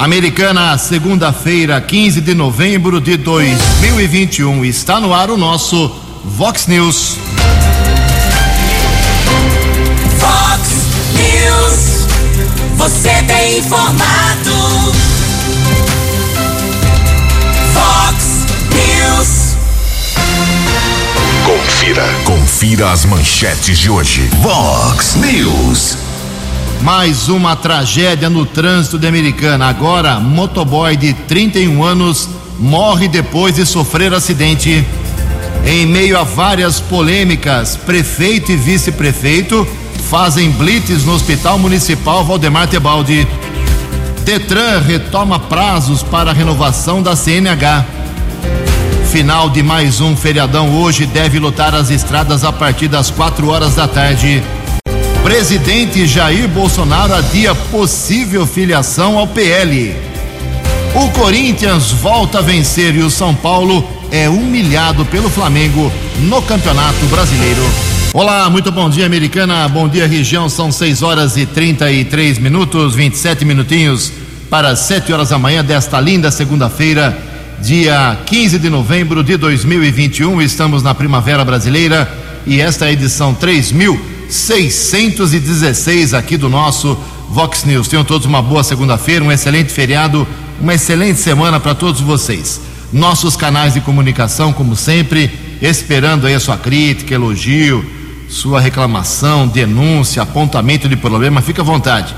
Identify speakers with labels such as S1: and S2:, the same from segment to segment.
S1: Americana, segunda-feira, 15 de novembro de 2021. Está no ar o nosso Vox News.
S2: Vox News. Você tem informado. Vox News.
S3: Confira. Confira as manchetes de hoje. Vox News.
S1: Mais uma tragédia no trânsito de Americana. Agora, motoboy de 31 anos morre depois de sofrer acidente. Em meio a várias polêmicas, prefeito e vice-prefeito fazem blitz no Hospital Municipal Valdemar Tebaldi. Detran retoma prazos para a renovação da CNH. Final de mais um feriadão hoje deve lotar as estradas a partir das 4 horas da tarde. Presidente Jair Bolsonaro adia possível filiação ao PL. O Corinthians volta a vencer e o São Paulo é humilhado pelo Flamengo no Campeonato Brasileiro. Olá, muito bom dia, americana. Bom dia, região. São 6 horas e 33 minutos, 27 minutinhos para 7 horas da manhã desta linda segunda-feira, dia 15 de novembro de 2021. Estamos na Primavera Brasileira e esta é a edição 3616 aqui do nosso Vox News. Tenham todos uma boa segunda-feira, um excelente feriado, uma excelente semana para todos vocês. Nossos canais de comunicação, como sempre, esperando aí a sua crítica, elogio, sua reclamação, denúncia, apontamento de problema, fica à vontade.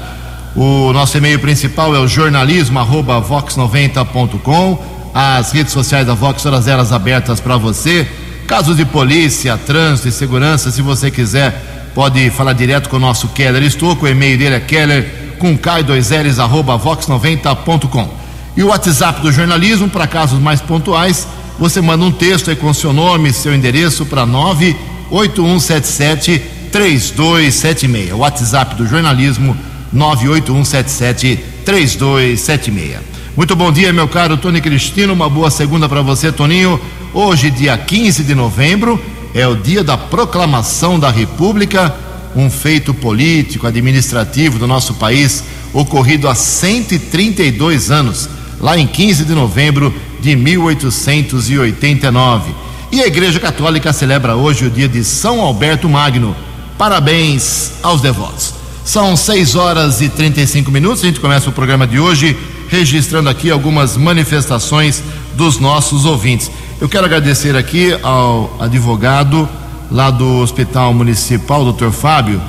S1: O nosso e-mail principal é o jornalismo@vox90.com. As redes sociais da Vox todas elas abertas para você. Casos de polícia, trânsito e segurança, se você quiser, pode falar direto com o nosso Keller Estouco. O e-mail dele é keller com K2Ls arroba vox90.com. E o WhatsApp do jornalismo, para casos mais pontuais, você manda um texto aí com seu nome, seu endereço para 98177 3276. WhatsApp do jornalismo 98177 3276. Muito bom dia, meu caro Tony Cristino. Uma boa segunda para você, Toninho. Hoje, dia 15 de novembro, é o dia da proclamação da República, um feito político, administrativo do nosso país ocorrido há 132 anos, lá em 15 de novembro de 1889. E a Igreja Católica celebra hoje o dia de São Alberto Magno. Parabéns aos devotos. São 6 horas e 35 minutos. A gente começa o programa de hoje registrando aqui algumas manifestações dos nossos ouvintes. Eu quero agradecer aqui ao advogado lá do Hospital Municipal, doutor Fábio.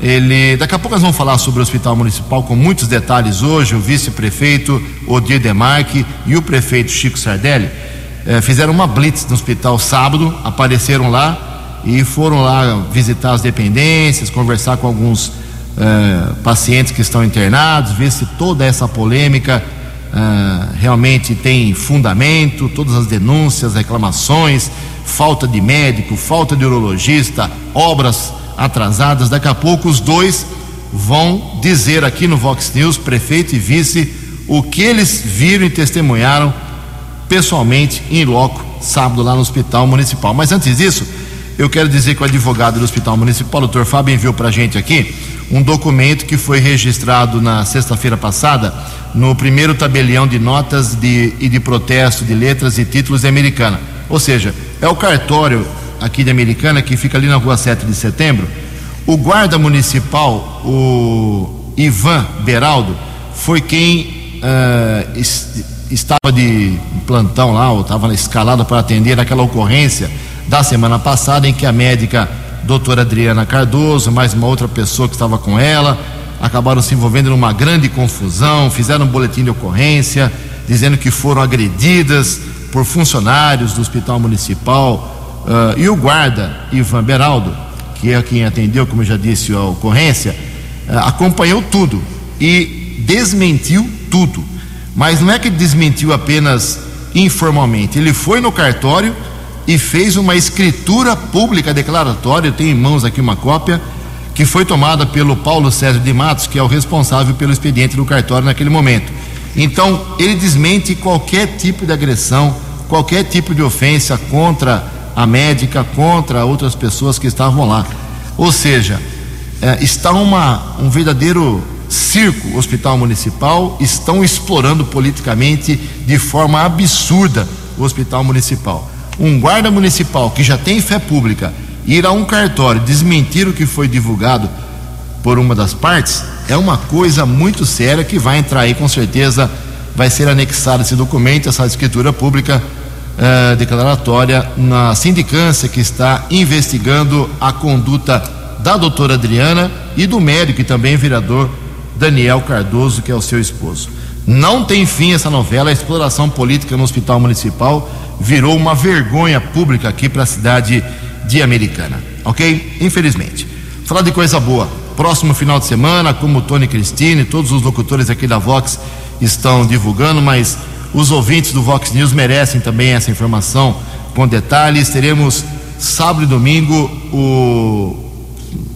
S1: Ele, daqui a pouco nós vamos falar sobre o Hospital Municipal com muitos detalhes hoje. O vice-prefeito Odir Demarque e o prefeito Chico Sardelli eh, fizeram uma blitz no hospital sábado, apareceram lá e foram lá visitar as dependências, conversar com alguns eh, pacientes que estão internados, ver se toda essa polêmica ah, realmente tem fundamento, todas as denúncias, reclamações, falta de médico, falta de urologista, obras atrasadas. Daqui a pouco os dois vão dizer aqui no Vox News, prefeito e vice, o que eles viram e testemunharam pessoalmente em loco sábado lá no Hospital Municipal. Mas antes disso, eu quero dizer que o advogado do Hospital Municipal, o doutor Fábio, enviou para a gente aqui um documento que foi registrado na sexta-feira passada no primeiro tabelião de notas de, e de protesto de letras e títulos de Americana. Ou seja, é o cartório aqui de Americana que fica ali na rua 7 de setembro. O guarda municipal, o Ivan Beraldo, foi quem uh, est estava de plantão lá, ou estava escalado para atender aquela ocorrência da semana passada em que a médica doutora Adriana Cardoso, mais uma outra pessoa que estava com ela, acabaram se envolvendo numa grande confusão, fizeram um boletim de ocorrência, dizendo que foram agredidas por funcionários do hospital municipal. Uh, e o guarda, Ivan Beraldo, que é quem atendeu, como eu já disse, a ocorrência, uh, acompanhou tudo e desmentiu tudo. Mas não é que desmentiu apenas informalmente, ele foi no cartório e fez uma escritura pública declaratória, eu tenho em mãos aqui uma cópia, que foi tomada pelo Paulo César de Matos, que é o responsável pelo expediente do cartório naquele momento. Então, ele desmente qualquer tipo de agressão, qualquer tipo de ofensa contra a médica, contra outras pessoas que estavam lá. Ou seja, é, está uma, um verdadeiro circo Hospital Municipal estão explorando politicamente de forma absurda o Hospital Municipal. Um guarda municipal que já tem fé pública ir a um cartório desmentir o que foi divulgado por uma das partes é uma coisa muito séria que vai entrar aí com certeza vai ser anexado esse documento, essa escritura pública uh, declaratória na sindicância que está investigando a conduta da doutora Adriana e do médico e também vereador Daniel Cardoso, que é o seu esposo. Não tem fim essa novela, a exploração política no hospital municipal virou uma vergonha pública aqui para a cidade de Americana, ok? Infelizmente. Falar de coisa boa. Próximo final de semana, como Tony Cristine, todos os locutores aqui da Vox estão divulgando, mas os ouvintes do Vox News merecem também essa informação com detalhes. Teremos sábado e domingo o,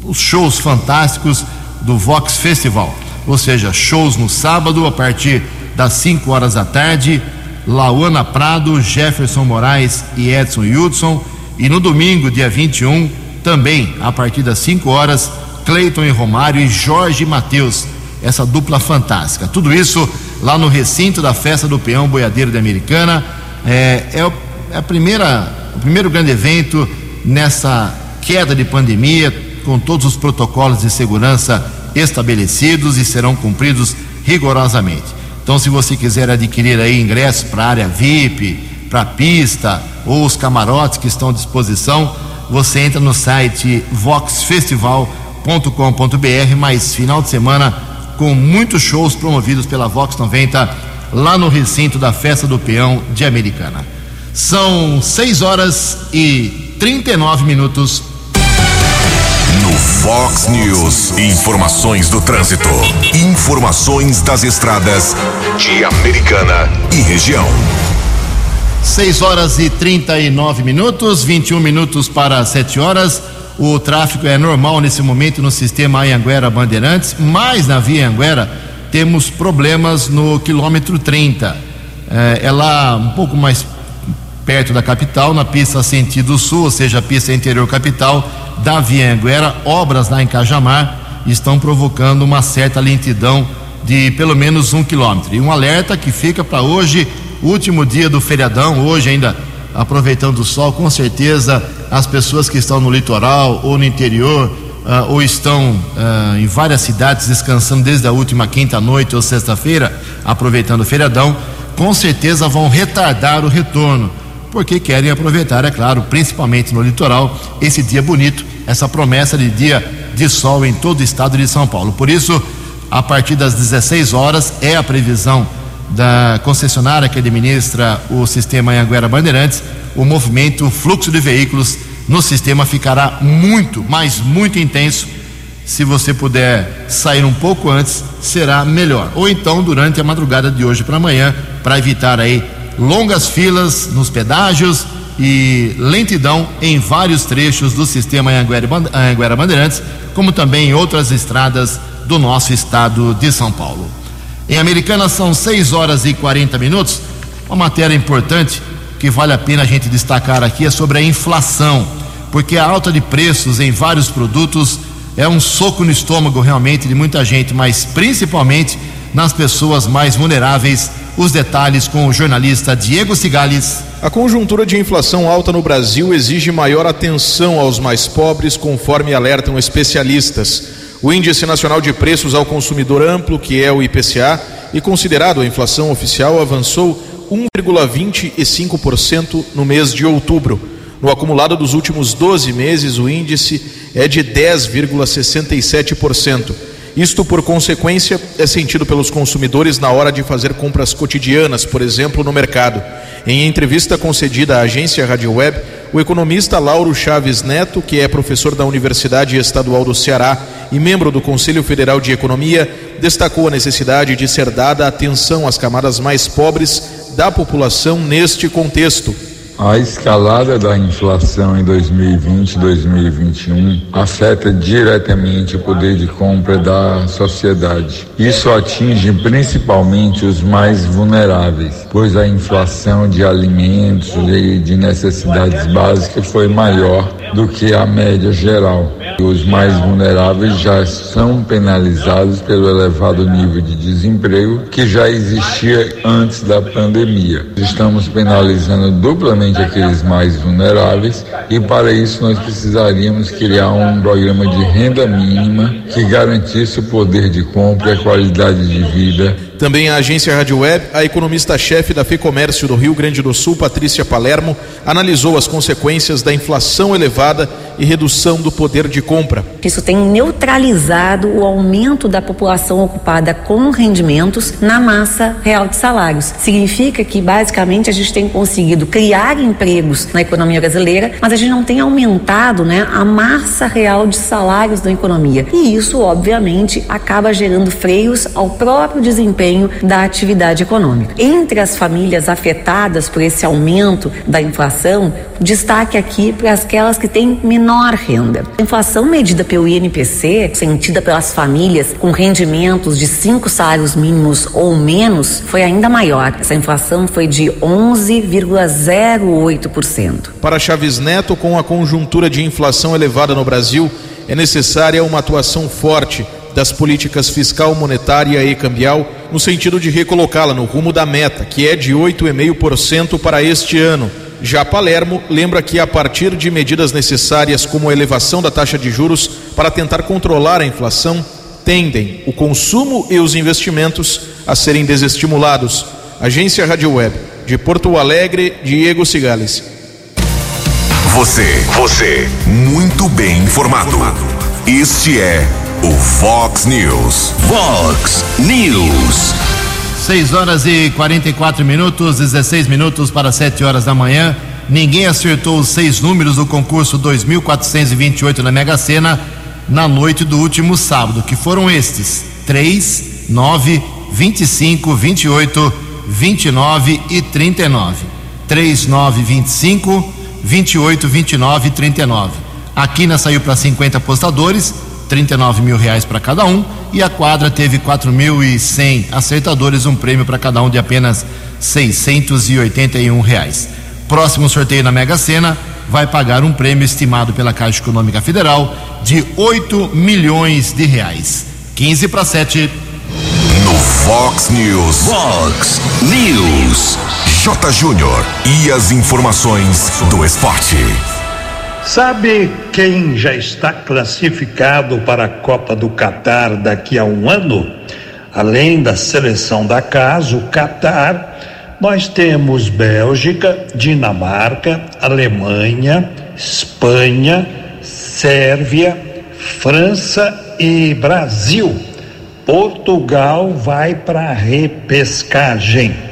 S1: os shows fantásticos do Vox Festival, ou seja, shows no sábado a partir das 5 horas da tarde. Lauana Prado, Jefferson Moraes e Edson Hudson. E no domingo, dia 21, também a partir das 5 horas, Cleiton e Romário e Jorge Matheus. Essa dupla fantástica. Tudo isso lá no recinto da festa do Peão Boiadeiro de Americana. É, é, é a primeira, o primeiro grande evento nessa queda de pandemia, com todos os protocolos de segurança estabelecidos e serão cumpridos rigorosamente. Então, se você quiser adquirir aí ingressos para a área VIP, para a pista ou os camarotes que estão à disposição, você entra no site voxfestival.com.br, mais final de semana com muitos shows promovidos pela Vox 90 lá no recinto da Festa do Peão de Americana. São 6 horas e 39 minutos.
S3: Fox News, informações do trânsito, informações das estradas de Americana e região.
S1: 6 horas e 39 minutos, 21 minutos para 7 horas. O tráfego é normal nesse momento no sistema Anhanguera Bandeirantes, mas na via Anhanguera temos problemas no quilômetro 30. É, é lá um pouco mais perto da capital, na pista sentido sul, ou seja, a pista interior capital da via Anhanguera. Obras lá em Cajamar estão provocando uma certa lentidão de pelo menos um quilômetro. E um alerta que fica para hoje, último dia do feriadão, hoje ainda aproveitando o sol, com certeza as pessoas que estão no litoral ou no interior uh, ou estão uh, em várias cidades descansando desde a última quinta-noite ou sexta-feira, aproveitando o feriadão, com certeza vão retardar o retorno, porque querem aproveitar, é claro, principalmente no litoral, esse dia bonito, essa promessa de dia de sol em todo o estado de São Paulo. Por isso, a partir das 16 horas é a previsão da concessionária que administra o sistema Anhanguera Bandeirantes, o movimento, o fluxo de veículos no sistema ficará muito, mas muito intenso. Se você puder sair um pouco antes, será melhor. Ou então durante a madrugada de hoje para amanhã, para evitar aí longas filas nos pedágios e lentidão em vários trechos do sistema Anhanguera Bandeirantes, como também em outras estradas do nosso estado de São Paulo. Em Americana são 6 horas e 40 minutos. Uma matéria importante que vale a pena a gente destacar aqui é sobre a inflação, porque a alta de preços em vários produtos é um soco no estômago realmente de muita gente, mas principalmente nas pessoas mais vulneráveis. Os detalhes com o jornalista Diego Cigales.
S4: A conjuntura de inflação alta no Brasil exige maior atenção aos mais pobres, conforme alertam especialistas. O Índice Nacional de Preços ao Consumidor Amplo, que é o IPCA, e considerado a inflação oficial, avançou 1,25% no mês de outubro. No acumulado dos últimos 12 meses, o índice é de 10,67%. Isto, por consequência, é sentido pelos consumidores na hora de fazer compras cotidianas, por exemplo, no mercado. Em entrevista concedida à agência Rádio Web, o economista Lauro Chaves Neto, que é professor da Universidade Estadual do Ceará e membro do Conselho Federal de Economia, destacou a necessidade de ser dada atenção às camadas mais pobres da população neste contexto.
S5: A escalada da inflação em 2020 e 2021 afeta diretamente o poder de compra da sociedade. Isso atinge principalmente os mais vulneráveis, pois a inflação de alimentos e de necessidades básicas foi maior do que a média geral. Os mais vulneráveis já são penalizados pelo elevado nível de desemprego que já existia antes da pandemia. Estamos penalizando duplamente aqueles mais vulneráveis e para isso nós precisaríamos criar um programa de renda mínima que garantisse o poder de compra e a qualidade de vida
S4: também a agência Rádio Web, a economista-chefe da FEComércio do Rio Grande do Sul, Patrícia Palermo, analisou as consequências da inflação elevada e redução do poder de compra.
S6: Isso tem neutralizado o aumento da população ocupada com rendimentos na massa real de salários. Significa que, basicamente, a gente tem conseguido criar empregos na economia brasileira, mas a gente não tem aumentado né, a massa real de salários da economia. E isso, obviamente, acaba gerando freios ao próprio desempenho desempenho da atividade econômica. Entre as famílias afetadas por esse aumento da inflação, destaque aqui para aquelas que têm menor renda. A inflação medida pelo INPC, sentida pelas famílias com rendimentos de cinco salários mínimos ou menos, foi ainda maior. Essa inflação foi de 11,08%.
S4: Para Chaves Neto, com a conjuntura de inflação elevada no Brasil, é necessária uma atuação forte das políticas fiscal, monetária e cambial, no sentido de recolocá-la no rumo da meta, que é de 8,5% para este ano. Já Palermo lembra que, a partir de medidas necessárias como a elevação da taxa de juros para tentar controlar a inflação, tendem o consumo e os investimentos a serem desestimulados. Agência Rádio Web, de Porto Alegre, Diego Cigales.
S3: Você, você, muito bem informado. Este é o Fox News.
S2: Fox News.
S1: 6 horas e 44 minutos, 16 minutos para 7 horas da manhã. Ninguém acertou os seis números do concurso 2428 na Mega Sena na noite do último sábado, que foram estes: 3, 9, 25, 28, 29 e 39. 3, 9, 25, 28, 29 e 39. A quina saiu para 50 apostadores 39 mil reais para cada um e a quadra teve 4.100 acertadores, um prêmio para cada um de apenas 681 reais. Próximo sorteio na Mega Sena vai pagar um prêmio estimado pela Caixa Econômica Federal de 8 milhões de reais. 15 para 7.
S3: No Fox News.
S2: Fox News.
S3: J. Júnior e as informações do esporte.
S7: Sabe quem já está classificado para a Copa do Catar daqui a um ano? Além da seleção da casa, o Catar, nós temos Bélgica, Dinamarca, Alemanha, Espanha, Sérvia, França e Brasil. Portugal vai para a repescagem.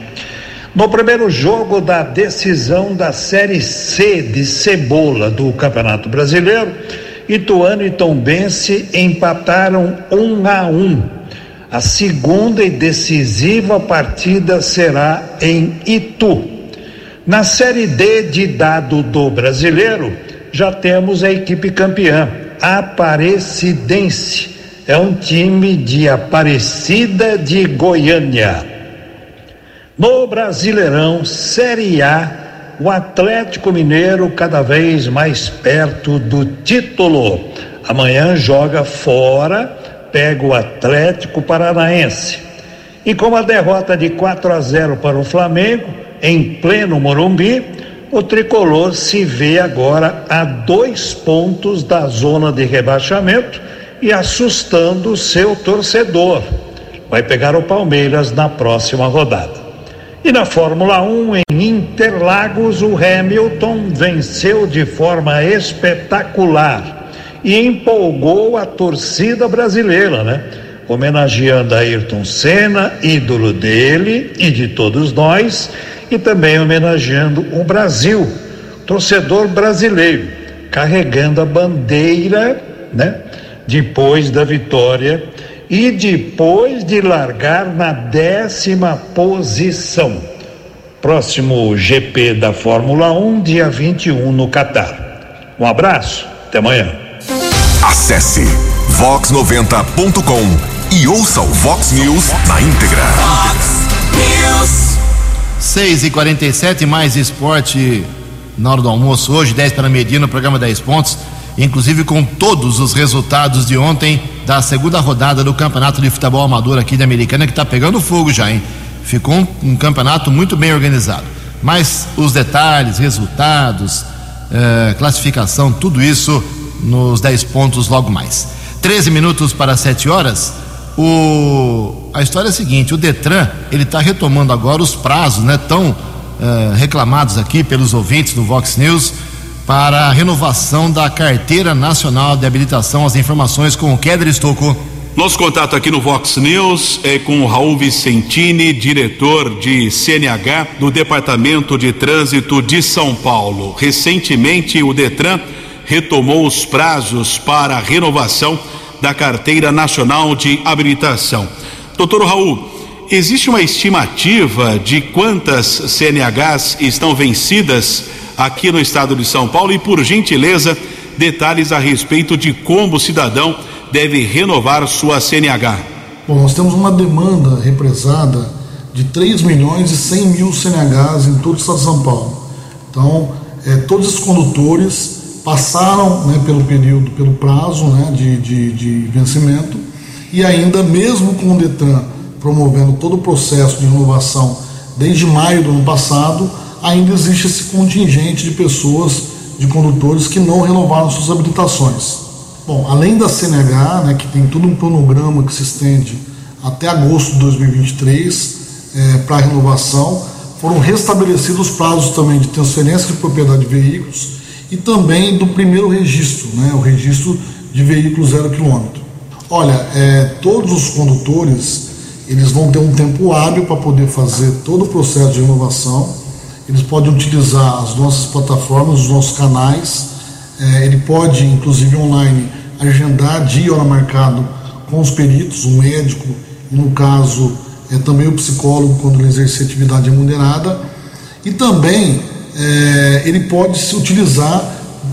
S7: No primeiro jogo da decisão da Série C de Cebola do Campeonato Brasileiro, Ituano e Tombense empataram um a um. A segunda e decisiva partida será em Itu. Na Série D de dado do Brasileiro, já temos a equipe campeã, Aparecidense. É um time de Aparecida de Goiânia. No Brasileirão Série A, o Atlético Mineiro cada vez mais perto do título. Amanhã joga fora, pega o Atlético Paranaense. E com a derrota de 4 a 0 para o Flamengo, em pleno Morumbi, o tricolor se vê agora a dois pontos da zona de rebaixamento e assustando seu torcedor. Vai pegar o Palmeiras na próxima rodada. E na Fórmula 1 em Interlagos, o Hamilton venceu de forma espetacular e empolgou a torcida brasileira, né? Homenageando Ayrton Senna, ídolo dele e de todos nós, e também homenageando o Brasil, torcedor brasileiro, carregando a bandeira, né? Depois da vitória e depois de largar na décima posição. Próximo GP da Fórmula 1, dia 21 no Catar. Um abraço, até amanhã.
S3: Acesse vox90.com e ouça o Vox News na íntegra.
S2: Fox News.
S1: 6 e 47 mais esporte na hora do almoço hoje, 10 para medir no programa 10 pontos. Inclusive com todos os resultados de ontem da segunda rodada do Campeonato de Futebol Amador aqui da Americana, que está pegando fogo já, hein? Ficou um, um, campeonato muito bem organizado. Mas os detalhes, resultados, eh, classificação, tudo isso nos 10 pontos logo mais. 13 minutos para 7 horas. O, a história é a seguinte: o Detran ele está retomando agora os prazos, né, tão uh, reclamados aqui pelos ouvintes do Vox News para a renovação da carteira nacional de habilitação. As informações com o Keder Estocco.
S8: Nosso contato aqui no Vox News é com o Raul Vicentini, diretor de CNH do Departamento de Trânsito de São Paulo. Recentemente, o Detran retomou os prazos para a renovação da Carteira Nacional de Habilitação. Doutor Raul, existe uma estimativa de quantas CNHs estão vencidas aqui no estado de São Paulo e, por gentileza, detalhes a respeito de como o cidadão deve renovar sua CNH.
S9: Bom, nós temos uma demanda represada de 3 milhões e 100 mil CNHs em todo o estado de São Paulo. Então, é, todos os condutores passaram né, pelo período, pelo prazo né, de, de, de vencimento e ainda, mesmo com o Detran promovendo todo o processo de renovação desde maio do ano passado, ainda existe esse contingente de pessoas, de condutores que não renovaram suas habilitações. Bom, além da CNH, né, que tem todo um cronograma que se estende até agosto de 2023 é, para renovação, foram restabelecidos os prazos também de transferência de propriedade de veículos e também do primeiro registro, né, o registro de veículo zero quilômetro. Olha, é, todos os condutores eles vão ter um tempo hábil para poder fazer todo o processo de renovação. Eles podem utilizar as nossas plataformas, os nossos canais. É, ele pode, inclusive online, agendar dia e hora marcado com os peritos, o médico no caso, é, também o psicólogo quando ele exerce atividade remunerada. E também é, ele pode se utilizar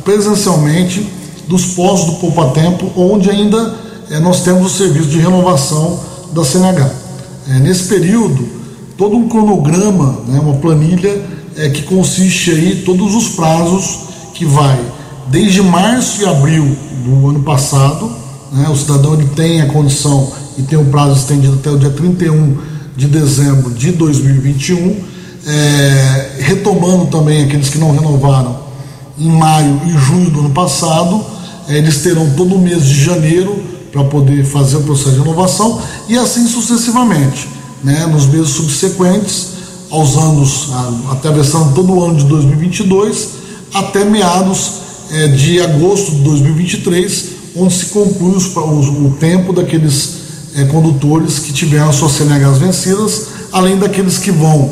S9: presencialmente dos postos do Poupa Tempo, onde ainda é, nós temos o serviço de renovação da CNH. É, nesse período, todo um cronograma, né, uma planilha é, que consiste aí todos os prazos que vai desde março e abril do ano passado, né, o cidadão ele tem a condição e tem o prazo estendido até o dia 31 de dezembro de 2021 é, retomando também aqueles que não renovaram em maio e junho do ano passado, é, eles terão todo o mês de janeiro para poder fazer o processo de renovação e assim sucessivamente, né, nos meses subsequentes, aos anos, atravessando todo o ano de 2022 até meados é, de agosto de 2023, onde se conclui os, os, o tempo daqueles é, condutores que tiveram suas CNHs vencidas, além daqueles que vão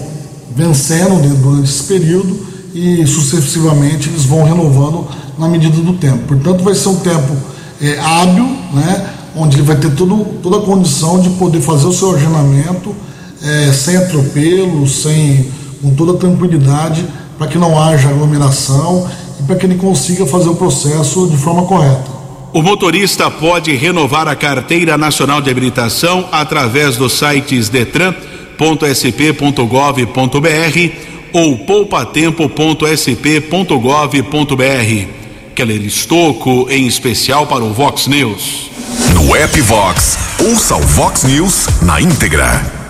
S9: vencendo durante esse período e sucessivamente eles vão renovando na medida do tempo. Portanto, vai ser um tempo é, hábil, né, onde ele vai ter todo, toda a condição de poder fazer o seu agendamento é, sem atropelo, sem, com toda a tranquilidade, para que não haja aglomeração e para que ele consiga fazer o processo de forma correta.
S8: O motorista pode renovar a carteira nacional de habilitação através dos sites Detran poupatempo.sp.gov.br ou poupatempo.sp.gov.br. Keller Estocco, em especial para o Vox News.
S3: No app Vox, ouça o Vox News na íntegra.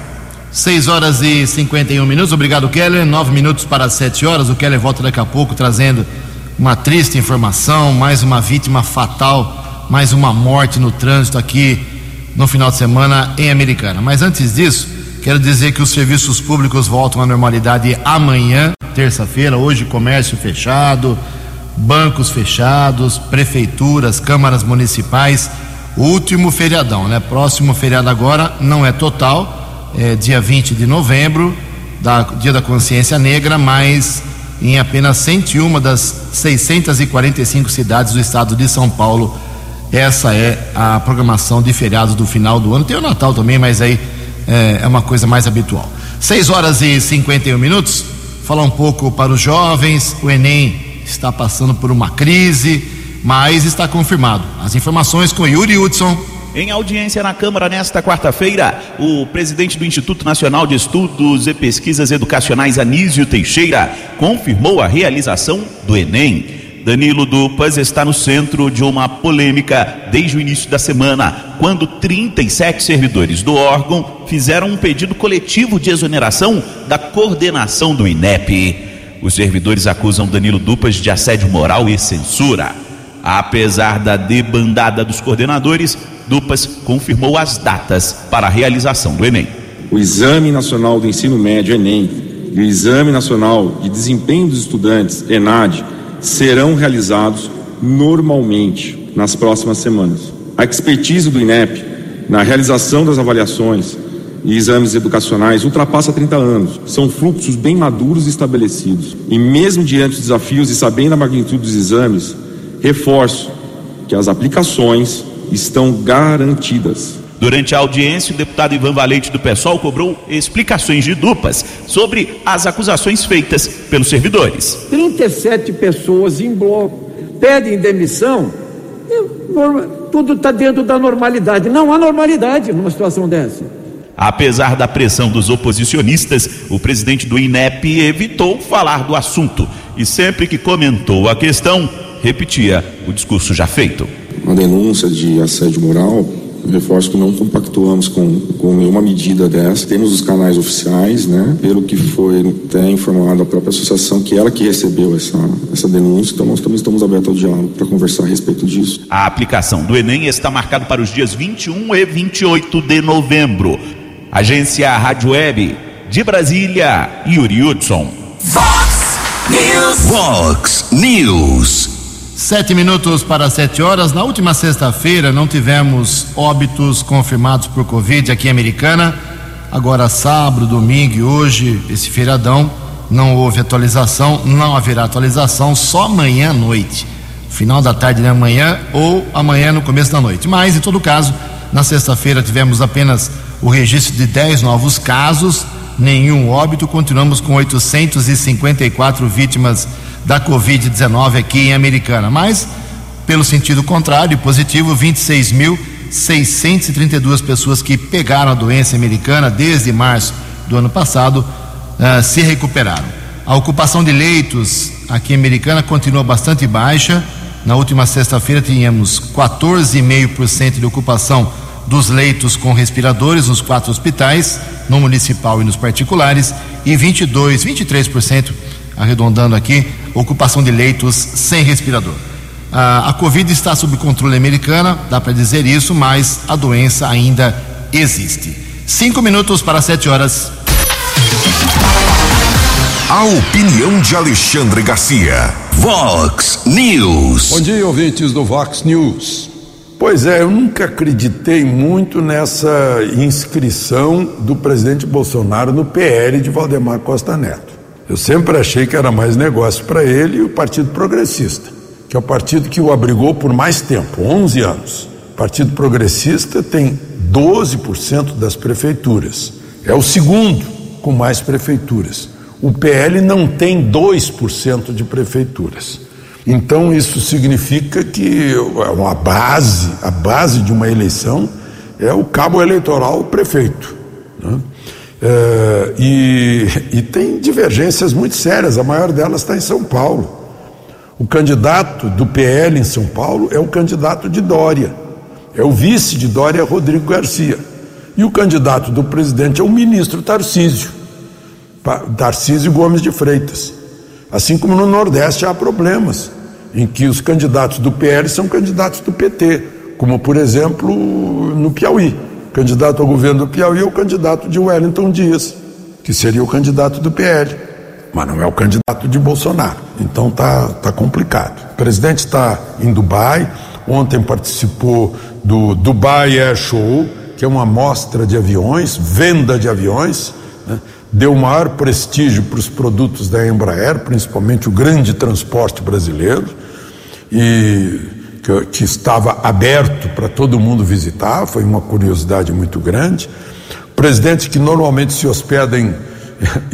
S1: 6 horas e 51 minutos, obrigado Keller. 9 minutos para 7 horas. O Keller volta daqui a pouco trazendo uma triste informação: mais uma vítima fatal, mais uma morte no trânsito aqui no final de semana em Americana. Mas antes disso, Quero dizer que os serviços públicos voltam à normalidade amanhã, terça-feira, hoje comércio fechado, bancos fechados, prefeituras, câmaras municipais, último feriadão, né? Próximo feriado agora não é total, é dia 20 de novembro, da, dia da consciência negra, mas em apenas 101 das 645 cidades do estado de São Paulo, essa é a programação de feriados do final do ano. Tem o Natal também, mas aí é, é uma coisa mais habitual. 6 horas e 51 minutos. Falar um pouco para os jovens. O Enem está passando por uma crise, mas está confirmado. As informações com Yuri Hudson.
S10: Em audiência na Câmara nesta quarta-feira, o presidente do Instituto Nacional de Estudos e Pesquisas Educacionais, Anísio Teixeira, confirmou a realização do Enem. Danilo Dupas está no centro de uma polêmica desde o início da semana, quando 37 servidores do órgão fizeram um pedido coletivo de exoneração da coordenação do INEP. Os servidores acusam Danilo Dupas de assédio moral e censura. Apesar da debandada dos coordenadores, Dupas confirmou as datas para a realização do Enem.
S11: O Exame Nacional do Ensino Médio, Enem, e o Exame Nacional de Desempenho dos Estudantes, ENAD, serão realizados normalmente nas próximas semanas. A expertise do INEP na realização das avaliações e exames educacionais ultrapassa 30 anos. São fluxos bem maduros e estabelecidos. E mesmo diante dos desafios e sabendo a magnitude dos exames, reforço que as aplicações estão garantidas.
S10: Durante a audiência, o deputado Ivan Valente do PSOL cobrou explicações de dupas sobre as acusações feitas pelos servidores.
S12: 37 pessoas em bloco pedem demissão, tudo está dentro da normalidade. Não há normalidade numa situação dessa.
S10: Apesar da pressão dos oposicionistas, o presidente do INEP evitou falar do assunto e sempre que comentou a questão, repetia o discurso já feito.
S11: Uma denúncia de assédio moral eu reforço que não compactuamos com, com nenhuma medida dessa. Temos os canais oficiais, né? Pelo que foi até informado a própria associação, que ela que recebeu essa, essa denúncia, então nós também estamos abertos ao diálogo para conversar a respeito disso.
S10: A aplicação do Enem está marcada para os dias 21 e 28 de novembro. Agência Rádio Web de Brasília, Yuri Hudson.
S2: Fox News.
S3: Fox News.
S1: Sete minutos para sete horas. Na última sexta-feira não tivemos óbitos confirmados por Covid aqui em Americana. Agora, sábado, domingo e hoje, esse feriadão, não houve atualização, não haverá atualização só amanhã à noite. Final da tarde da manhã ou amanhã no começo da noite. Mas, em todo caso, na sexta-feira tivemos apenas o registro de 10 novos casos, nenhum óbito. Continuamos com 854 vítimas da Covid-19 aqui em Americana. Mas, pelo sentido contrário, positivo, 26.632 pessoas que pegaram a doença americana desde março do ano passado uh, se recuperaram. A ocupação de leitos aqui em Americana continua bastante baixa. Na última sexta-feira tínhamos 14,5% de ocupação dos leitos com respiradores nos quatro hospitais, no municipal e nos particulares, e 22, 23%, arredondando aqui, ocupação de leitos sem respirador. Ah, a Covid está sob controle americana, dá para dizer isso, mas a doença ainda existe. Cinco minutos para sete horas.
S3: A opinião de Alexandre Garcia.
S2: Vox News.
S13: Bom dia, ouvintes do Vox News. Pois é, eu nunca acreditei muito nessa inscrição do presidente Bolsonaro no PL de Valdemar Costa Neto. Eu sempre achei que era mais negócio para ele e o Partido Progressista, que é o partido que o abrigou por mais tempo 11 anos. O Partido Progressista tem 12% das prefeituras, é o segundo com mais prefeituras. O PL não tem 2% de prefeituras. Então isso significa que uma base, a base de uma eleição é o cabo eleitoral o prefeito. Né? É, e, e tem divergências muito sérias, a maior delas está em São Paulo. O candidato do PL em São Paulo é o candidato de Dória, é o vice de Dória, Rodrigo Garcia. E o candidato do presidente é o ministro Tarcísio, Tarcísio Gomes de Freitas. Assim como no Nordeste há problemas, em que os candidatos do PL são candidatos do PT, como por exemplo no Piauí. O candidato ao governo do Piauí é o candidato de Wellington Dias, que seria o candidato do PL, mas não é o candidato de Bolsonaro. Então tá, tá complicado. O presidente está em Dubai, ontem participou do Dubai Air Show, que é uma mostra de aviões, venda de aviões. Deu maior prestígio para os produtos da Embraer, principalmente o grande transporte brasileiro, e que, que estava aberto para todo mundo visitar, foi uma curiosidade muito grande. Presidente, que normalmente se hospeda em,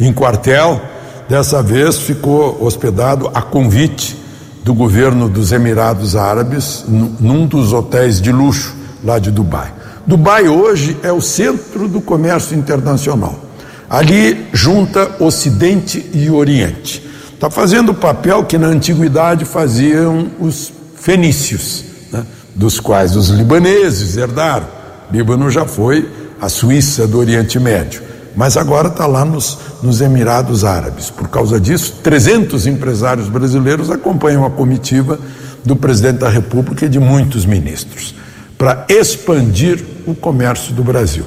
S13: em quartel, dessa vez ficou hospedado a convite do governo dos Emirados Árabes, num dos hotéis de luxo lá de Dubai. Dubai hoje é o centro do comércio internacional. Ali junta Ocidente e Oriente. Está fazendo o papel que na antiguidade faziam os fenícios, né? dos quais os libaneses herdaram. Líbano já foi a Suíça do Oriente Médio, mas agora está lá nos, nos Emirados Árabes. Por causa disso, 300 empresários brasileiros acompanham a comitiva do presidente da República e de muitos ministros para expandir o comércio do Brasil,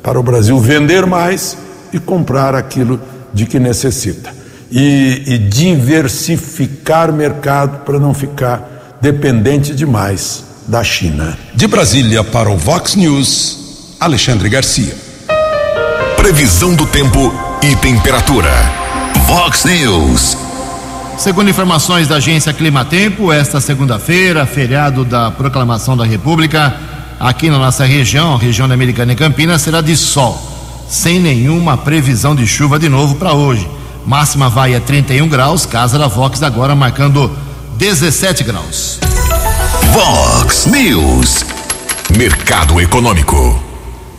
S13: para o Brasil vender mais e comprar aquilo de que necessita. E, e diversificar mercado para não ficar dependente demais da China.
S3: De Brasília para o Vox News, Alexandre Garcia. Previsão do tempo e temperatura. Vox News.
S1: Segundo informações da agência Climatempo, esta segunda-feira, feriado da Proclamação da República, aqui na nossa região, região da Americana e Campinas, será de sol, sem nenhuma previsão de chuva de novo para hoje. Máxima vai a 31 graus, casa da Vox agora marcando 17 graus.
S3: Vox News. Mercado Econômico.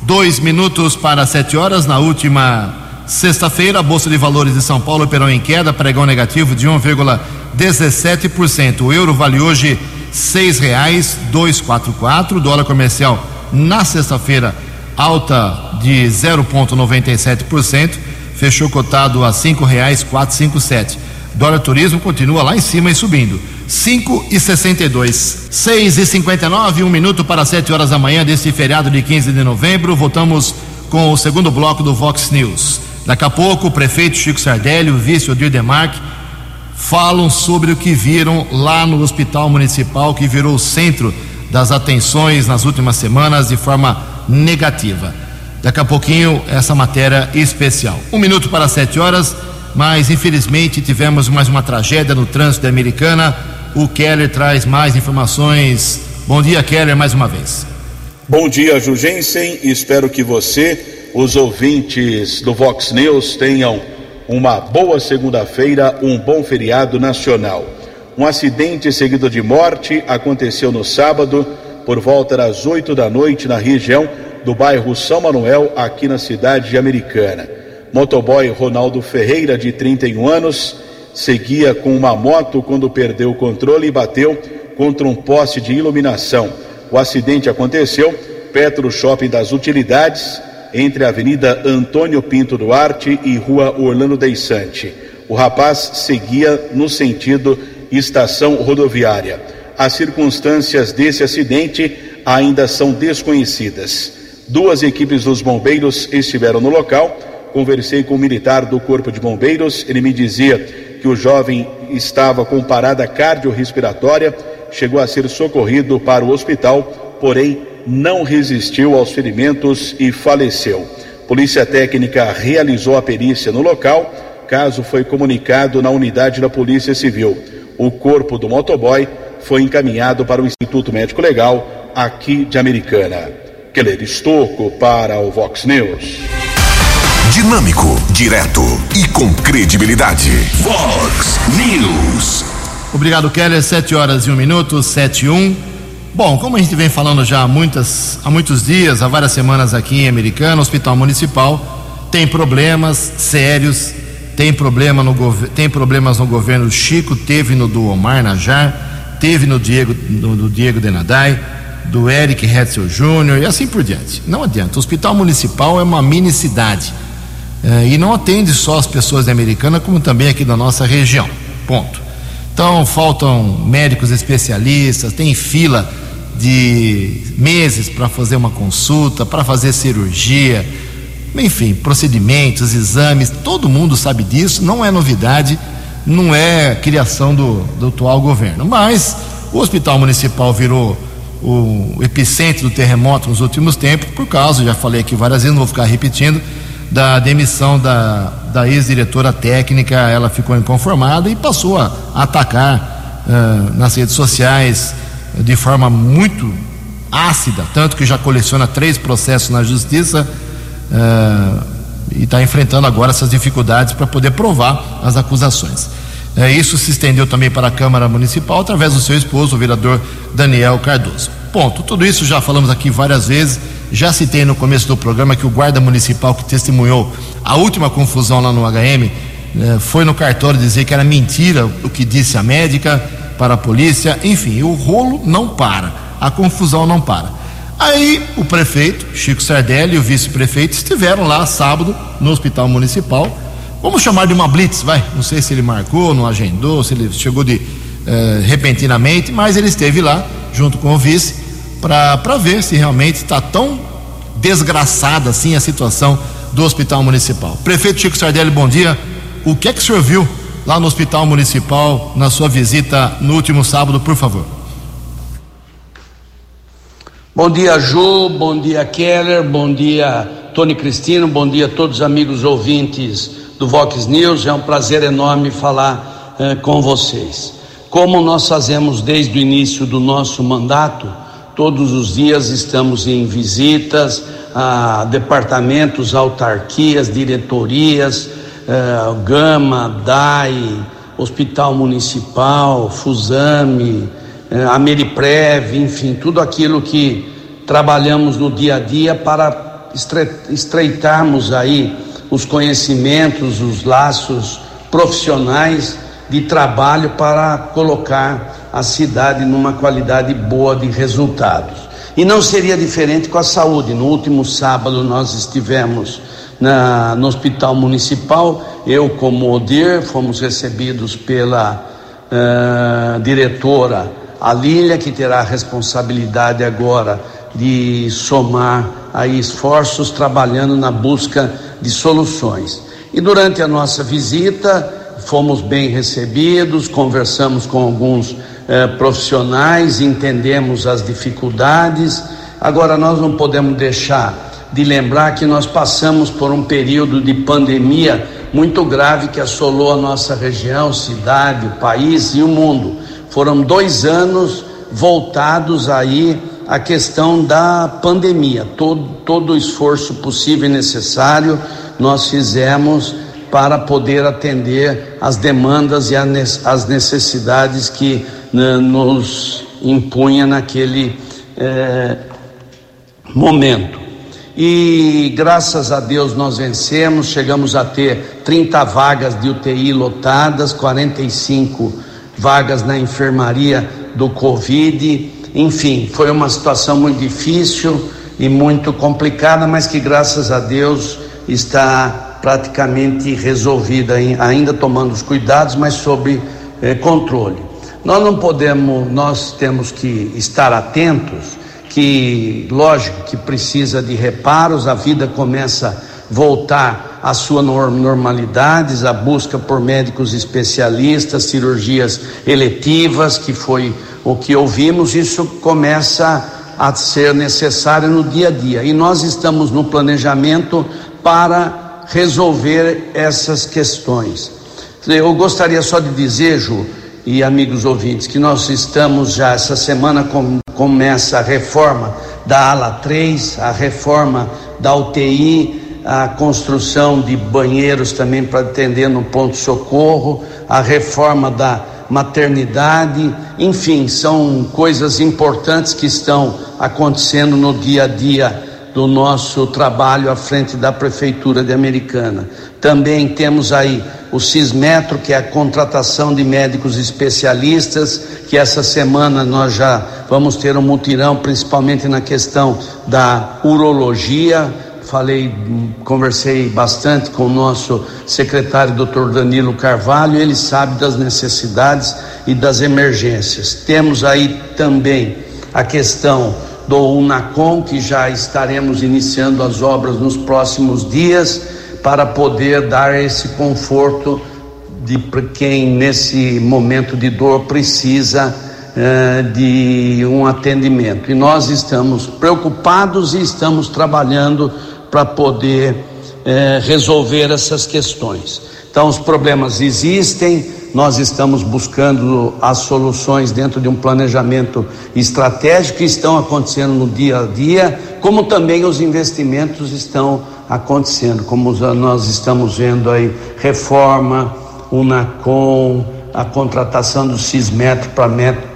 S1: Dois minutos para sete horas. Na última sexta-feira, a Bolsa de Valores de São Paulo operou em queda, pregão negativo de 1,17%. O euro vale hoje seis reais dois quatro quatro. Dólar comercial na sexta-feira alta de 0,97%. Fechou cotado a cinco reais quatro cinco sete. Dólar turismo continua lá em cima e subindo. 5 e 62. 6 e 59, um minuto para 7 horas da manhã deste feriado de 15 de novembro. Voltamos com o segundo bloco do Vox News. Daqui a pouco, o prefeito Chico Sardelli, o vice Odir Demarque, falam sobre o que viram lá no hospital municipal, que virou o centro das atenções nas últimas semanas de forma negativa. Daqui a pouquinho, essa matéria especial. Um minuto para 7 horas, mas infelizmente tivemos mais uma tragédia no trânsito Americana. O Keller traz mais informações. Bom dia, Keller, mais uma vez.
S8: Bom dia, Jugensen. Espero que você, os ouvintes do Vox News, tenham uma boa segunda-feira, um bom feriado nacional. Um acidente seguido de morte aconteceu no sábado, por volta das 8 da noite, na região do bairro São Manuel, aqui na cidade de Americana. Motoboy Ronaldo Ferreira, de 31 anos, seguia com uma moto quando perdeu o controle e bateu contra um poste de iluminação. O acidente aconteceu perto do shopping das utilidades, entre a Avenida Antônio Pinto Duarte e Rua Orlando Deissante. O rapaz seguia no sentido estação rodoviária. As circunstâncias desse acidente ainda são desconhecidas. Duas equipes dos bombeiros estiveram no local. Conversei com o militar do Corpo de Bombeiros, ele me dizia que o jovem estava com parada cardiorrespiratória, chegou a ser socorrido para o hospital, porém não resistiu aos ferimentos e faleceu. Polícia Técnica realizou a perícia no local, caso foi comunicado na unidade da Polícia Civil. O corpo do motoboy foi encaminhado para o Instituto Médico Legal aqui de Americana. Keller Estocco para o Vox News.
S3: Dinâmico, direto e com credibilidade. Vox News.
S1: Obrigado, Keller. 7 horas e um minuto, 7 e 1. Bom, como a gente vem falando já há, muitas, há muitos dias, há várias semanas aqui em Americana, o Hospital Municipal tem problemas sérios, tem, problema no, tem problemas no governo Chico, teve no do Omar Najar, teve no Diego, no, do Diego Denadai, do Eric Hetzel Júnior e assim por diante. Não adianta. O Hospital Municipal é uma mini cidade. É, e não atende só as pessoas da Americana, como também aqui da nossa região. Ponto. Então faltam médicos especialistas, tem fila de meses para fazer uma consulta, para fazer cirurgia, enfim, procedimentos, exames, todo mundo sabe disso, não é novidade, não é criação do, do atual governo. Mas o hospital municipal virou o epicentro do terremoto nos últimos tempos, por causa, já falei aqui várias vezes, não vou ficar repetindo, da demissão da, da ex-diretora técnica, ela ficou inconformada e passou a, atacar uh, nas redes sociais de forma muito ácida, tanto que já coleciona três processos na justiça uh, e está enfrentando agora essas dificuldades para poder provar as acusações. Uh, isso se estendeu também para a Câmara Municipal através do seu esposo, o vereador Daniel Cardoso. Ponto. Tudo isso já falamos aqui várias vezes. Já citei no começo do programa que o guarda municipal que testemunhou a última confusão lá no HM eh, foi no cartório dizer que era mentira o que disse a médica para a polícia. Enfim, o rolo não para, a confusão não para. Aí o prefeito, Chico Sardelli, e o vice-prefeito estiveram lá sábado no hospital municipal. Vamos chamar de uma blitz, vai. Não sei se ele marcou, não agendou, se ele chegou de eh, repentinamente, mas ele esteve lá junto com o vice para ver se realmente está tão desgraçada assim a situação do hospital municipal. Prefeito Chico Sardelli, bom dia. O que é que o senhor viu lá no hospital municipal na sua visita no último sábado, por favor?
S14: Bom dia, Ju, bom dia, Keller, bom dia, Tony Cristino, bom dia a todos os amigos ouvintes do Vox News. É um prazer enorme falar eh, com vocês. Como nós fazemos desde o início do nosso mandato, todos os dias estamos em visitas a departamentos, autarquias, diretorias, eh, Gama, DAI, Hospital Municipal, Fusame, eh, Ameriprev, enfim, tudo aquilo que trabalhamos no dia a dia para estreitarmos aí os conhecimentos, os laços profissionais de trabalho para colocar a cidade numa qualidade boa de resultados. E não seria diferente com a saúde. No último sábado nós estivemos na, no Hospital Municipal, eu como Odir, fomos recebidos pela uh, diretora a Lília, que terá a responsabilidade agora de somar aí esforços trabalhando na busca de soluções. E durante a nossa visita, fomos bem recebidos, conversamos com alguns eh, profissionais, entendemos as dificuldades. Agora, nós não podemos deixar de lembrar que nós passamos por um período de pandemia muito grave que assolou a nossa região, cidade, o país e o mundo. Foram dois anos voltados aí à questão da pandemia. Todo, todo o esforço possível e necessário nós fizemos para poder atender as demandas e as necessidades que né, nos impunha naquele eh, momento. E graças a Deus nós vencemos, chegamos a ter 30 vagas de UTI lotadas, 45 vagas na enfermaria do Covid. Enfim, foi uma situação muito difícil e muito complicada, mas que graças a Deus está praticamente resolvida, ainda tomando os cuidados, mas sob eh, controle. Nós não podemos, nós temos que estar atentos que, lógico, que precisa de reparos, a vida começa a voltar à sua normalidade, a busca por médicos especialistas, cirurgias eletivas, que foi o que ouvimos, isso começa a ser necessário no dia a dia. E nós estamos no planejamento para resolver essas questões. Eu gostaria só de dizer, Ju, e amigos ouvintes, que nós estamos já, essa semana com, começa a reforma da ala 3, a reforma da UTI, a construção de banheiros também para atender no ponto-socorro, a reforma da maternidade, enfim, são coisas importantes que estão acontecendo no dia a dia do nosso trabalho à frente da Prefeitura de Americana. Também temos aí o Cismetro, que é a contratação de médicos especialistas, que essa semana nós já vamos ter um mutirão, principalmente na questão da urologia, falei, conversei bastante com o nosso secretário, doutor Danilo Carvalho, ele sabe das necessidades e das emergências. Temos aí também a questão do Unacom, que já estaremos iniciando as obras nos próximos dias, para poder dar esse conforto de quem nesse momento de dor precisa eh, de um atendimento. E nós estamos preocupados e estamos trabalhando para poder é, resolver essas questões. Então, os problemas existem, nós estamos buscando as soluções dentro de um planejamento estratégico que estão acontecendo no dia a dia, como também os investimentos estão acontecendo, como nós estamos vendo aí, reforma, Unacom, a contratação do Cismetro para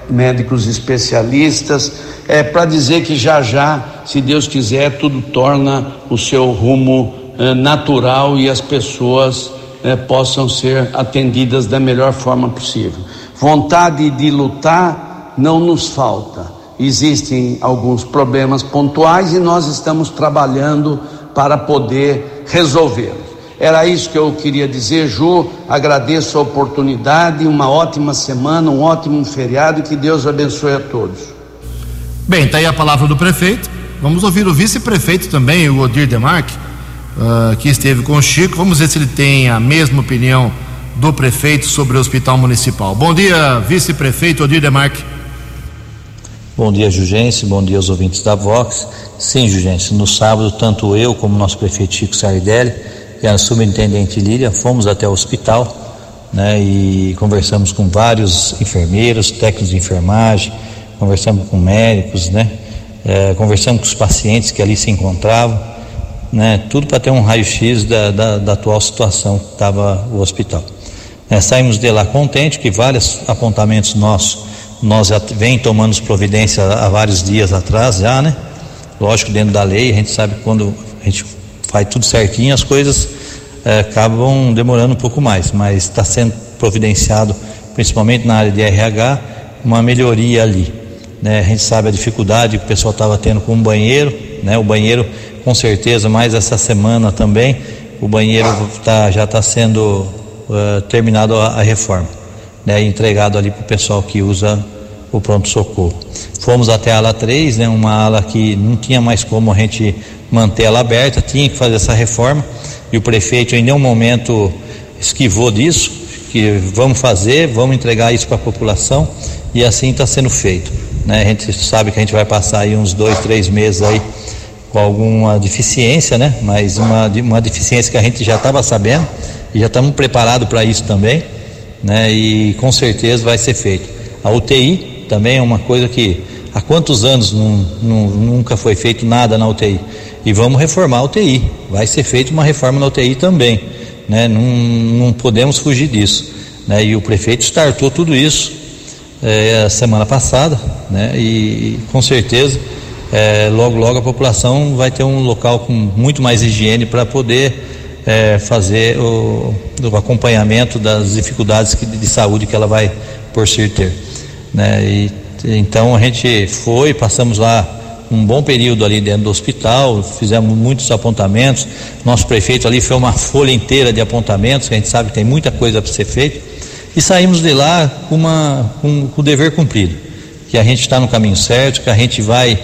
S14: médicos especialistas, é para dizer que já já, se Deus quiser, tudo torna o seu rumo eh, natural e as pessoas eh, possam ser atendidas da melhor forma possível. Vontade de lutar não nos falta. Existem alguns problemas pontuais e nós estamos trabalhando para poder resolvê-los. Era isso que eu queria dizer, Ju. Agradeço a oportunidade, uma ótima semana, um ótimo feriado e que Deus abençoe a todos.
S1: Bem, está aí a palavra do prefeito. Vamos ouvir o vice-prefeito também, o Odir Demarque, uh, que esteve com o Chico. Vamos ver se ele tem a mesma opinião do prefeito sobre o hospital municipal. Bom dia, vice-prefeito Odir Demarque.
S15: Bom dia, Jugense. Bom dia aos ouvintes da Vox. Sim, Jugense, no sábado, tanto eu como o nosso prefeito Chico Sardelli e a subintendente Lília fomos até o hospital né, e conversamos com vários enfermeiros, técnicos de enfermagem, conversamos com médicos, né, é, conversamos com os pacientes que ali se encontravam, né, tudo para ter um raio-x da, da, da, atual situação que estava o hospital. É, saímos de lá contentes que vários apontamentos nossos, nós já vem tomando providência há vários dias atrás já, né? Lógico, dentro da lei, a gente sabe quando a gente faz tudo certinho, as coisas é, acabam demorando um pouco mais, mas está sendo providenciado, principalmente na área de RH, uma melhoria ali. Né? A gente sabe a dificuldade que o pessoal estava tendo com o banheiro, né? o banheiro, com certeza, mais essa semana também, o banheiro tá, já está sendo uh, terminado a, a reforma, né? entregado ali para o pessoal que usa o pronto-socorro. Fomos até a ala 3, né? uma ala que não tinha mais como a gente manter ela aberta, tinha que fazer essa reforma e o prefeito em nenhum momento esquivou disso, que vamos fazer, vamos entregar isso para a população e assim está sendo feito. Né? A gente sabe que a gente vai passar aí uns dois, três meses aí com alguma deficiência, né? Mas uma, uma deficiência que a gente já estava sabendo e já estamos preparados para isso também, né? E com certeza vai ser feito. A UTI também é uma coisa que há quantos anos não, não, nunca foi feito nada na UTI e vamos reformar a UTI. Vai ser feita uma reforma na UTI também, né? Não, não podemos fugir disso, né? E o prefeito startou tudo isso é, a semana passada, né? E com certeza é, logo logo a população vai ter um local com muito mais higiene para poder é, fazer o, o, acompanhamento das dificuldades que, de saúde que ela vai por si ter, né? E então a gente foi, passamos lá um bom período ali dentro do hospital, fizemos muitos apontamentos. Nosso prefeito ali foi uma folha inteira de apontamentos, que a gente sabe que tem muita coisa para ser feita, e saímos de lá com, uma, com, com o dever cumprido, que a gente está no caminho certo, que a gente vai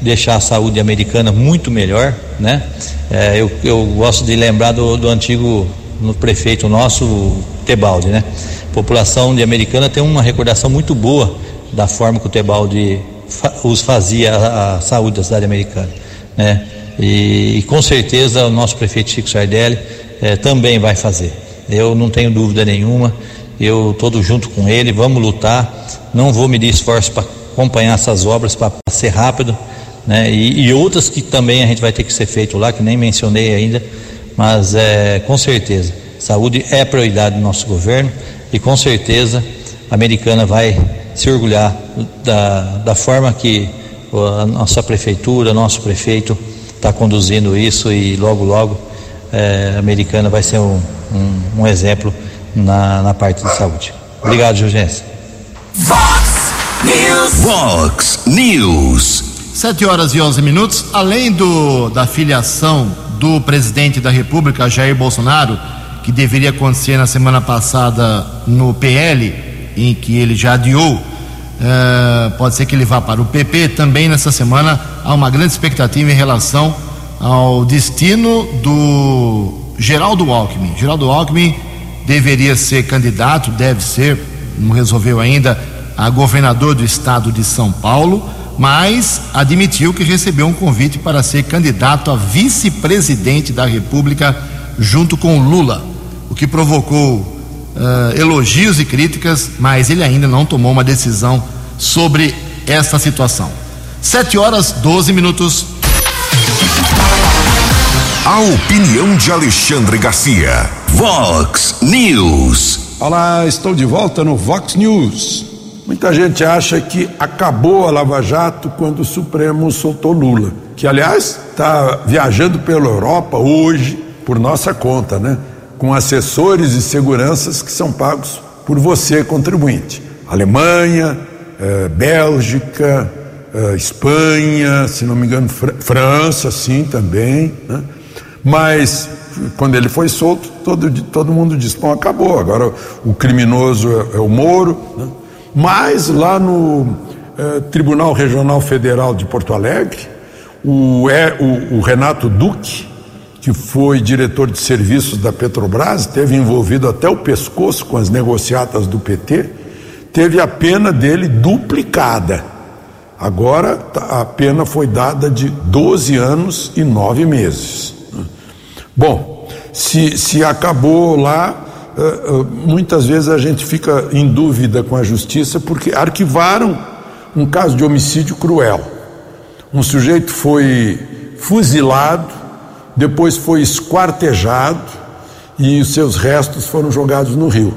S15: deixar a saúde americana muito melhor, né? É, eu, eu gosto de lembrar do, do antigo no prefeito nosso, Tebaldi, né? A população de Americana tem uma recordação muito boa da forma que o Tebaldi os fazia a, a, saúde da cidade americana, né? E, e, com certeza o nosso prefeito Chico Sardelli eh, também vai fazer. Eu não tenho dúvida nenhuma. Eu todo junto com ele, vamos lutar. Não vou medir esforço para acompanhar essas obras para ser rápido, né? E, e, outras que também a gente vai ter que ser feito lá, que nem mencionei ainda, mas é, com certeza saúde é prioridade do nosso governo e com certeza a americana vai se orgulhar da, da forma que a nossa prefeitura, nosso prefeito está conduzindo isso e logo, logo é, a americana vai ser um, um, um exemplo na, na, parte de saúde. Obrigado, Jurgência.
S2: Fox News.
S3: Fox News.
S1: 7 horas e 11 minutos. Além do, da filiação do presidente da República, Jair Bolsonaro, que deveria acontecer na semana passada no PL, em que ele já adiou, uh, pode ser que ele vá para o PP. Também nessa semana há uma grande expectativa em relação ao destino do Geraldo Alckmin. Geraldo Alckmin deveria ser candidato, deve ser, não resolveu ainda, a governador do estado de São Paulo, mas admitiu que recebeu um convite para ser candidato a vice-presidente da República junto com Lula, o que provocou uh, elogios e críticas, mas ele ainda não tomou uma decisão sobre essa situação. 7 horas 12 minutos.
S3: A opinião de Alexandre Garcia. Vox News.
S13: Olá, estou de volta no Vox News. Muita gente acha que acabou a Lava Jato quando o Supremo soltou Lula, que aliás está viajando pela Europa hoje por nossa conta, né? Com assessores e seguranças que são pagos por você, contribuinte. Alemanha, eh, Bélgica, eh, Espanha, se não me engano, Fran França, sim, também. Né? Mas quando ele foi solto, todo, todo mundo disse: bom, acabou, agora o criminoso é, é o Moro. Né? Mas lá no eh, Tribunal Regional Federal de Porto Alegre, o, é, o, o Renato Duque, que foi diretor de serviços da Petrobras, teve envolvido até o pescoço com as negociatas do PT, teve a pena dele duplicada. Agora tá, a pena foi dada de 12 anos e 9 meses. Bom, se, se acabou lá, eh, eh, muitas vezes a gente fica em dúvida com a justiça porque arquivaram um caso de homicídio cruel. Um sujeito foi fuzilado, depois foi esquartejado e os seus restos foram jogados no rio.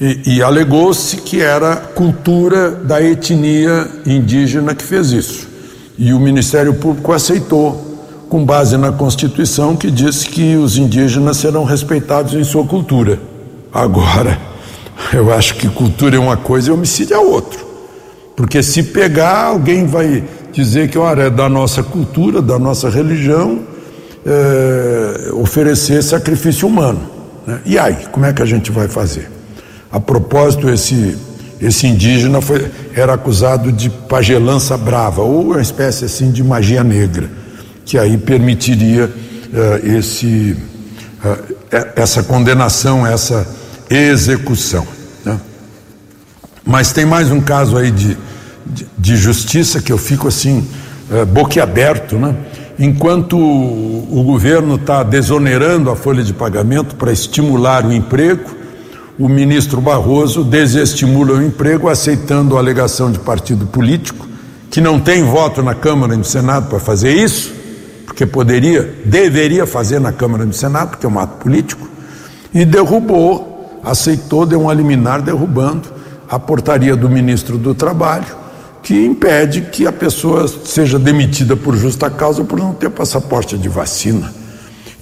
S13: E, e alegou-se que era cultura da etnia indígena que fez isso. E o Ministério Público aceitou com base na Constituição que diz que os indígenas serão respeitados em sua cultura. Agora, eu acho que cultura é uma coisa e homicídio é outra. Porque se pegar, alguém vai dizer que olha, é da nossa cultura, da nossa religião, é, oferecer sacrifício humano. Né? E aí, como é que a gente vai fazer? A propósito, esse, esse indígena foi, era acusado de pagelança brava, ou uma espécie assim de magia negra que aí permitiria uh, esse, uh, essa condenação, essa execução. Né? Mas tem mais um caso aí de, de, de justiça que eu fico assim, uh, boquiaberto, né? Enquanto o, governo está desonerando a folha de pagamento para estimular o emprego, o ministro Barroso desestimula o emprego, aceitando a alegação de partido político, que não tem voto na Câmara e no Senado para fazer isso, porque poderia, deveria fazer na Câmara e no Senado, porque é um ato político, e derrubou, aceitou, deu um liminar derrubando a portaria do ministro do Trabalho, que impede que a pessoa seja demitida por justa causa por não ter passaporte de vacina.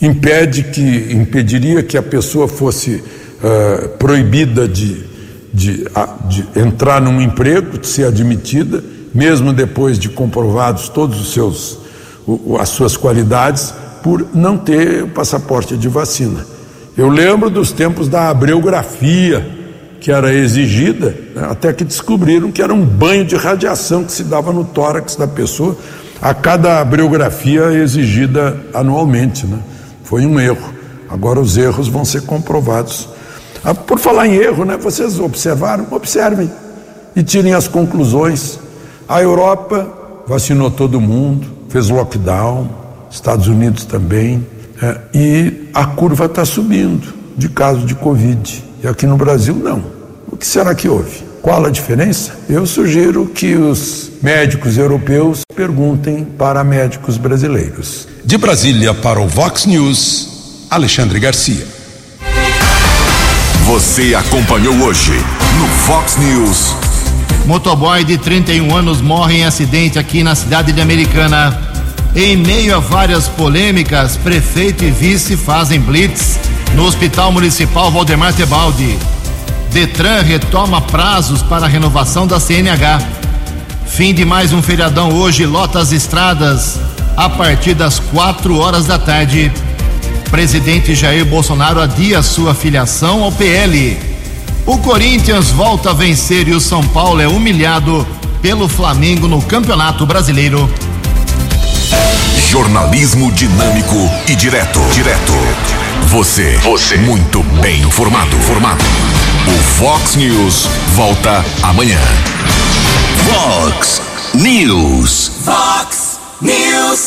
S13: Impede que, impediria que a pessoa fosse uh, proibida de, de, de entrar num emprego, de ser admitida, mesmo depois de comprovados todos os seus as suas qualidades por não ter o passaporte de vacina. Eu lembro dos tempos da abreografia que era exigida, né, até que descobriram que era um banho de radiação que se dava no tórax da pessoa a cada abreografia exigida anualmente. Né? Foi um erro. Agora os erros vão ser comprovados. Ah, por falar em erro, né, vocês observaram? Observem e tirem as conclusões. A Europa vacinou todo mundo, fez lockdown, Estados Unidos também, é, e a curva está subindo de casos de Covid. E aqui no Brasil, não. O que será que houve? Qual a diferença? Eu sugiro que os médicos europeus perguntem para médicos brasileiros.
S3: De Brasília para o Vox News, Alexandre Garcia. Você acompanhou hoje no Vox News.
S1: Motoboy de 31 anos morre em acidente aqui na cidade de Americana. Em meio a várias polêmicas, prefeito e vice fazem blitz no Hospital Municipal Valdemar Tebaldi. Detran retoma prazos para a renovação da CNH. Fim de mais um feriadão hoje, lota as estradas a partir das quatro horas da tarde. Presidente Jair Bolsonaro adia sua filiação ao PL. O Corinthians volta a vencer e o São Paulo é humilhado pelo Flamengo no Campeonato Brasileiro.
S3: Jornalismo dinâmico e direto. Direto. Você. Você. Muito bem informado. Formado. O Fox News volta amanhã. Fox News.
S2: Fox News.